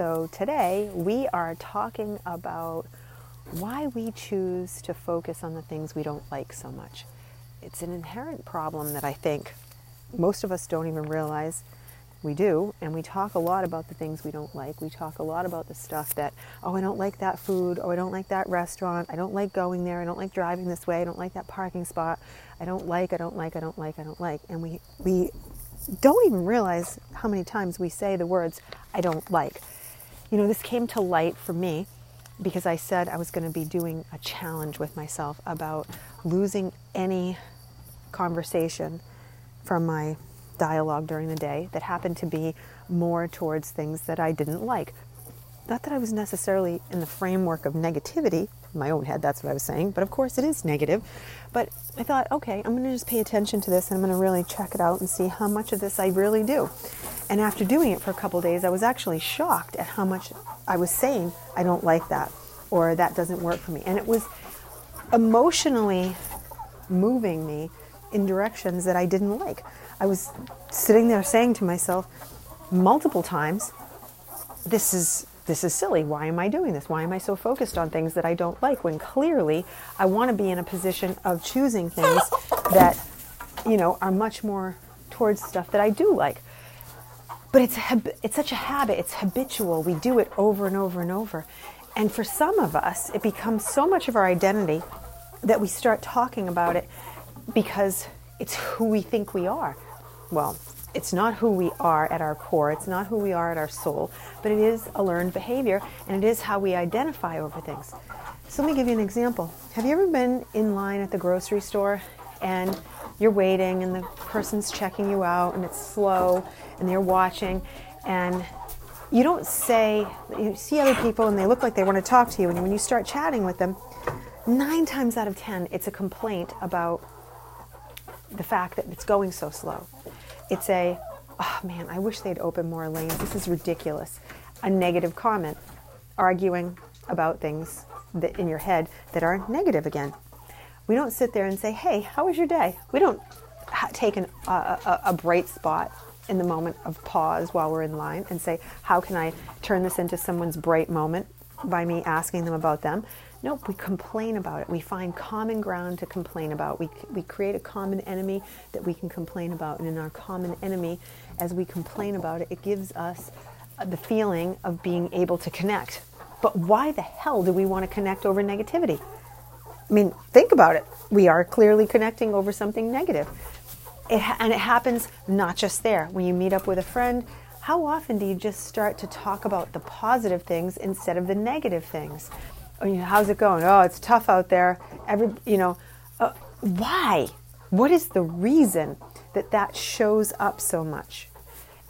So, today we are talking about why we choose to focus on the things we don't like so much. It's an inherent problem that I think most of us don't even realize we do, and we talk a lot about the things we don't like. We talk a lot about the stuff that, oh, I don't like that food, oh, I don't like that restaurant, I don't like going there, I don't like driving this way, I don't like that parking spot, I don't like, I don't like, I don't like, I don't like. And we, we don't even realize how many times we say the words, I don't like. You know, this came to light for me because I said I was going to be doing a challenge with myself about losing any conversation from my dialogue during the day that happened to be more towards things that I didn't like. Not that I was necessarily in the framework of negativity, in my own head, that's what I was saying, but of course it is negative. But I thought, okay, I'm going to just pay attention to this and I'm going to really check it out and see how much of this I really do. And after doing it for a couple days, I was actually shocked at how much I was saying, I don't like that, or that doesn't work for me. And it was emotionally moving me in directions that I didn't like. I was sitting there saying to myself multiple times, this is this is silly. Why am I doing this? Why am I so focused on things that I don't like when clearly I want to be in a position of choosing things that you know are much more towards stuff that I do like. But it's it's such a habit. It's habitual. We do it over and over and over. And for some of us, it becomes so much of our identity that we start talking about it because it's who we think we are. Well, it's not who we are at our core, it's not who we are at our soul, but it is a learned behavior and it is how we identify over things. So let me give you an example. Have you ever been in line at the grocery store and you're waiting and the person's checking you out and it's slow and they're watching and you don't say you see other people and they look like they want to talk to you and when you start chatting with them nine times out of ten it's a complaint about the fact that it's going so slow it's a oh man i wish they'd open more lanes this is ridiculous a negative comment arguing about things that in your head that are negative again we don't sit there and say, hey, how was your day? We don't take an, a, a bright spot in the moment of pause while we're in line and say, how can I turn this into someone's bright moment by me asking them about them? Nope, we complain about it. We find common ground to complain about. We, we create a common enemy that we can complain about. And in our common enemy, as we complain about it, it gives us the feeling of being able to connect. But why the hell do we want to connect over negativity? I mean, think about it. We are clearly connecting over something negative. It ha- and it happens not just there. When you meet up with a friend, how often do you just start to talk about the positive things instead of the negative things? You know, how's it going? Oh, it's tough out there. Every, you know, uh, why? What is the reason that that shows up so much?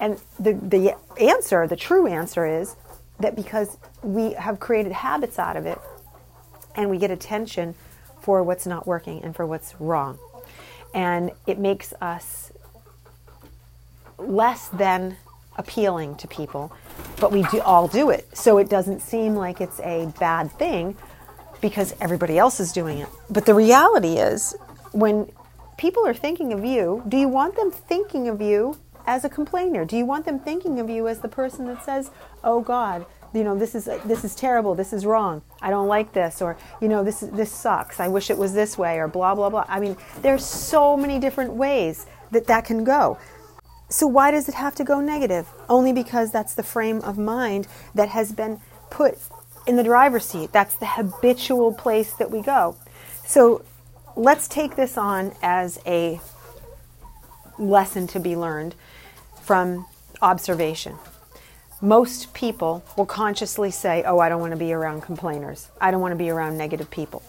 And the, the answer, the true answer is that because we have created habits out of it and we get attention for what's not working and for what's wrong. And it makes us less than appealing to people, but we do all do it. So it doesn't seem like it's a bad thing because everybody else is doing it. But the reality is, when people are thinking of you, do you want them thinking of you as a complainer? Do you want them thinking of you as the person that says, "Oh God, you know this is this is terrible this is wrong i don't like this or you know this this sucks i wish it was this way or blah blah blah i mean there's so many different ways that that can go so why does it have to go negative only because that's the frame of mind that has been put in the driver's seat that's the habitual place that we go so let's take this on as a lesson to be learned from observation most people will consciously say, Oh, I don't want to be around complainers. I don't want to be around negative people.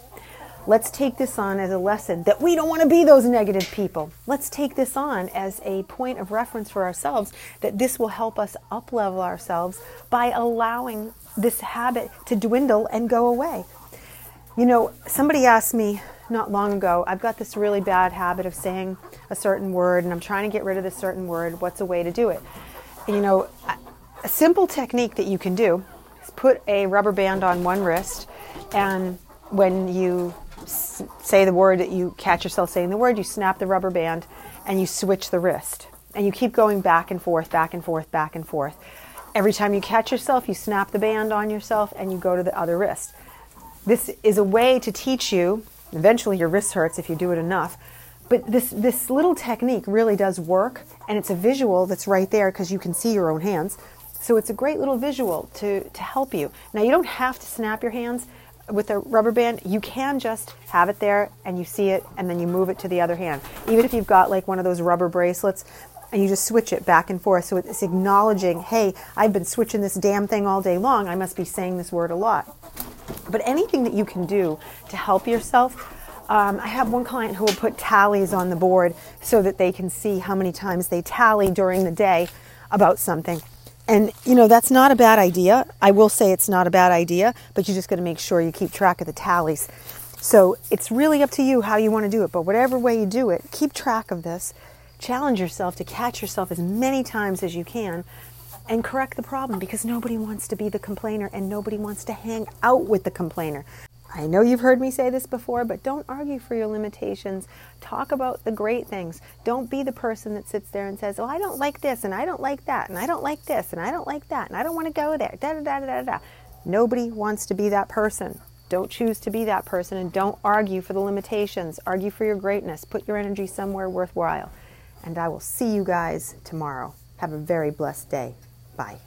Let's take this on as a lesson that we don't want to be those negative people. Let's take this on as a point of reference for ourselves that this will help us up level ourselves by allowing this habit to dwindle and go away. You know, somebody asked me not long ago, I've got this really bad habit of saying a certain word and I'm trying to get rid of this certain word. What's a way to do it? You know, a simple technique that you can do is put a rubber band on one wrist and when you say the word that you catch yourself saying the word, you snap the rubber band and you switch the wrist. And you keep going back and forth, back and forth, back and forth. Every time you catch yourself, you snap the band on yourself and you go to the other wrist. This is a way to teach you, eventually your wrist hurts if you do it enough, but this, this little technique really does work and it's a visual that's right there because you can see your own hands. So it's a great little visual to, to help you. Now you don't have to snap your hands with a rubber band, you can just have it there and you see it and then you move it to the other hand. Even if you've got like one of those rubber bracelets and you just switch it back and forth. So it's acknowledging, hey, I've been switching this damn thing all day long. I must be saying this word a lot. But anything that you can do to help yourself, um, I have one client who will put tallies on the board so that they can see how many times they tally during the day about something. And, you know, that's not a bad idea. I will say it's not a bad idea, but you're just got to make sure you keep track of the tallies. So it's really up to you how you want to do it. But whatever way you do it, keep track of this. Challenge yourself to catch yourself as many times as you can and correct the problem because nobody wants to be the complainer and nobody wants to hang out with the complainer. I know you've heard me say this before, but don't argue for your limitations. Talk about the great things. Don't be the person that sits there and says, Oh, I don't like this, and I don't like that, and I don't like this, and I don't like that, and I don't want to go there. Da da da da da. Nobody wants to be that person. Don't choose to be that person, and don't argue for the limitations. Argue for your greatness. Put your energy somewhere worthwhile. And I will see you guys tomorrow. Have a very blessed day. Bye.